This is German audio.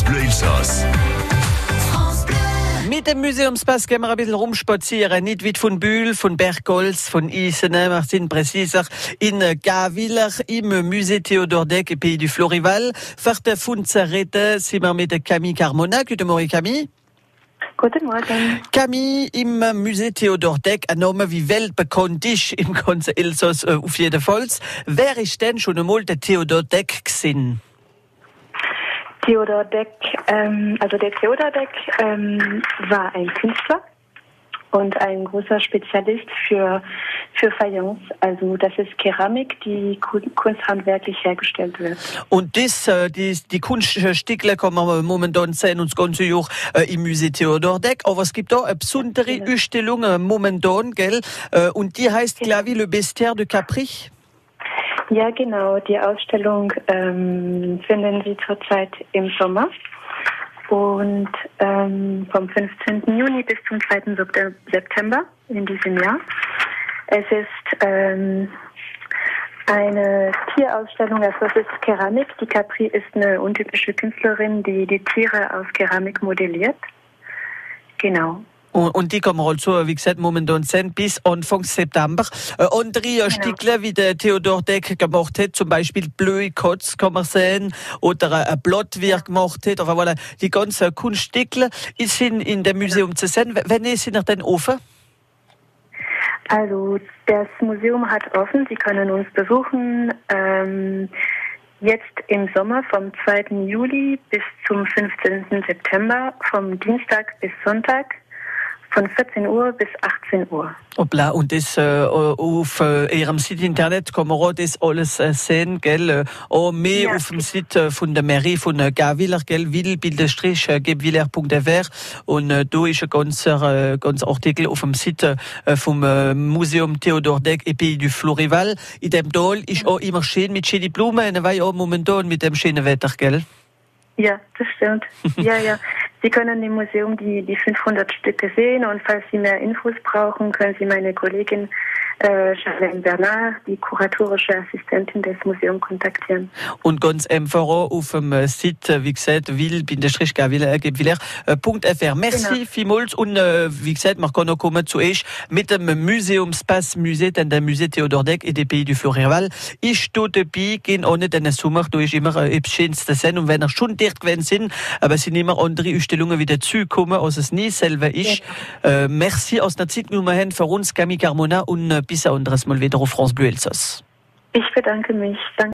France Bleu Elsass. Mit dem Museumspass gehen wir ein bisschen rumspazieren. Nicht weit von Bühl, von Bergholz, von Isene. Wir sind präziser in Gaviller, im Musée Théodore Deck, Pays du Florival. Für zu retten sind wir mit Camille Carmona. Guten Morgen, Camille. Guten Morgen. Camille, im Musée Theodor Deck, ein Name wie weltbekannt ist im ganzen Elsass äh, auf jeden Fall. Wer ist denn schon einmal der Theodor Deck gesehen? Theodor Deck, ähm, also der Theodor Deck ähm, war ein Künstler und ein großer Spezialist für, für Fayence. Also das ist Keramik, die ku- kunsthandwerklich hergestellt wird. Und das, äh, die, die Kunststücke kann man momentan sehen, und das ganze Jahr äh, im Musée Theodor Deck. Aber es gibt auch eine besondere Genau. Ausstellung äh, momentan, gell? Äh, und die heißt, Genau. glaube ich, Le Bestiaire de Capri. Ja, genau. Die Ausstellung ähm, finden Sie zurzeit im Sommer. Und ähm, vom 15. Juni bis zum 2. Septe- September in diesem Jahr. Es ist ähm, eine Tierausstellung, also es ist Keramik. Die Capri ist eine untypische Künstlerin, die die Tiere aus Keramik modelliert. Genau. Und, und die kann man also, wie gesagt, momentan sehen bis Anfang September. Äh, andere Genau. Stücke, wie der Theodor Deck gemacht hat, zum Beispiel Blöde Kotz kann man sehen, oder ein Blatt, wie er gemacht hat, aber voilà, die ganzen Kunststücke sind in dem Museum zu sehen. W- Wenn ist sie nach den offen? Also das Museum hat offen, Sie können uns besuchen. Ähm, jetzt im Sommer vom 2. Juli bis zum 15. September, vom Dienstag bis Sonntag, von 14 Uhr bis 18 Uhr. Hoppla, und das äh, auf äh, ihrem Site Internet kann man auch das alles äh, sehen, gell? Äh, Auch mehr Ja. auf dem Site äh, von der Mairie von äh, Gaviller, gell? will-gebwiller.fr und da ist ein ganzer, ganzer Artikel auf dem Site vom Museum Theodor Deck et Pays du Florival. In dem Tal ist auch immer schön mit schönen Blumen, weil auch momentan mit dem schönen Wetter, gell? Ja, das stimmt. ja, ja. Sie können im Museum die, die 500 Stücke sehen und falls Sie mehr Infos brauchen, können Sie meine Kollegin äh, Charlene Bernard, die kuratorische Assistentin des Museums, kontaktieren. Und ganz einfach auf dem äh, Site, äh, wie gesagt, will-gaviller.fr. Merci Genau. vielmals und äh, wie gesagt, man kann auch kommen zu euch mit dem Museumspass Musée, denn der Musée Theodor Deck et des Pays du Florival. Ich dort dabei, gehen in den Sommer, da ist immer äh, das Schönste sein und wenn er schon dort gewesen sind, aber sind immer andere Ausstellungen wieder zugekommen, als es nie selber ist. Äh, merci aus der Zeit nur mal für uns, Camille Carmona und anderes Mal wieder auf France Bleu Elsass. Ich bedanke mich. Danke.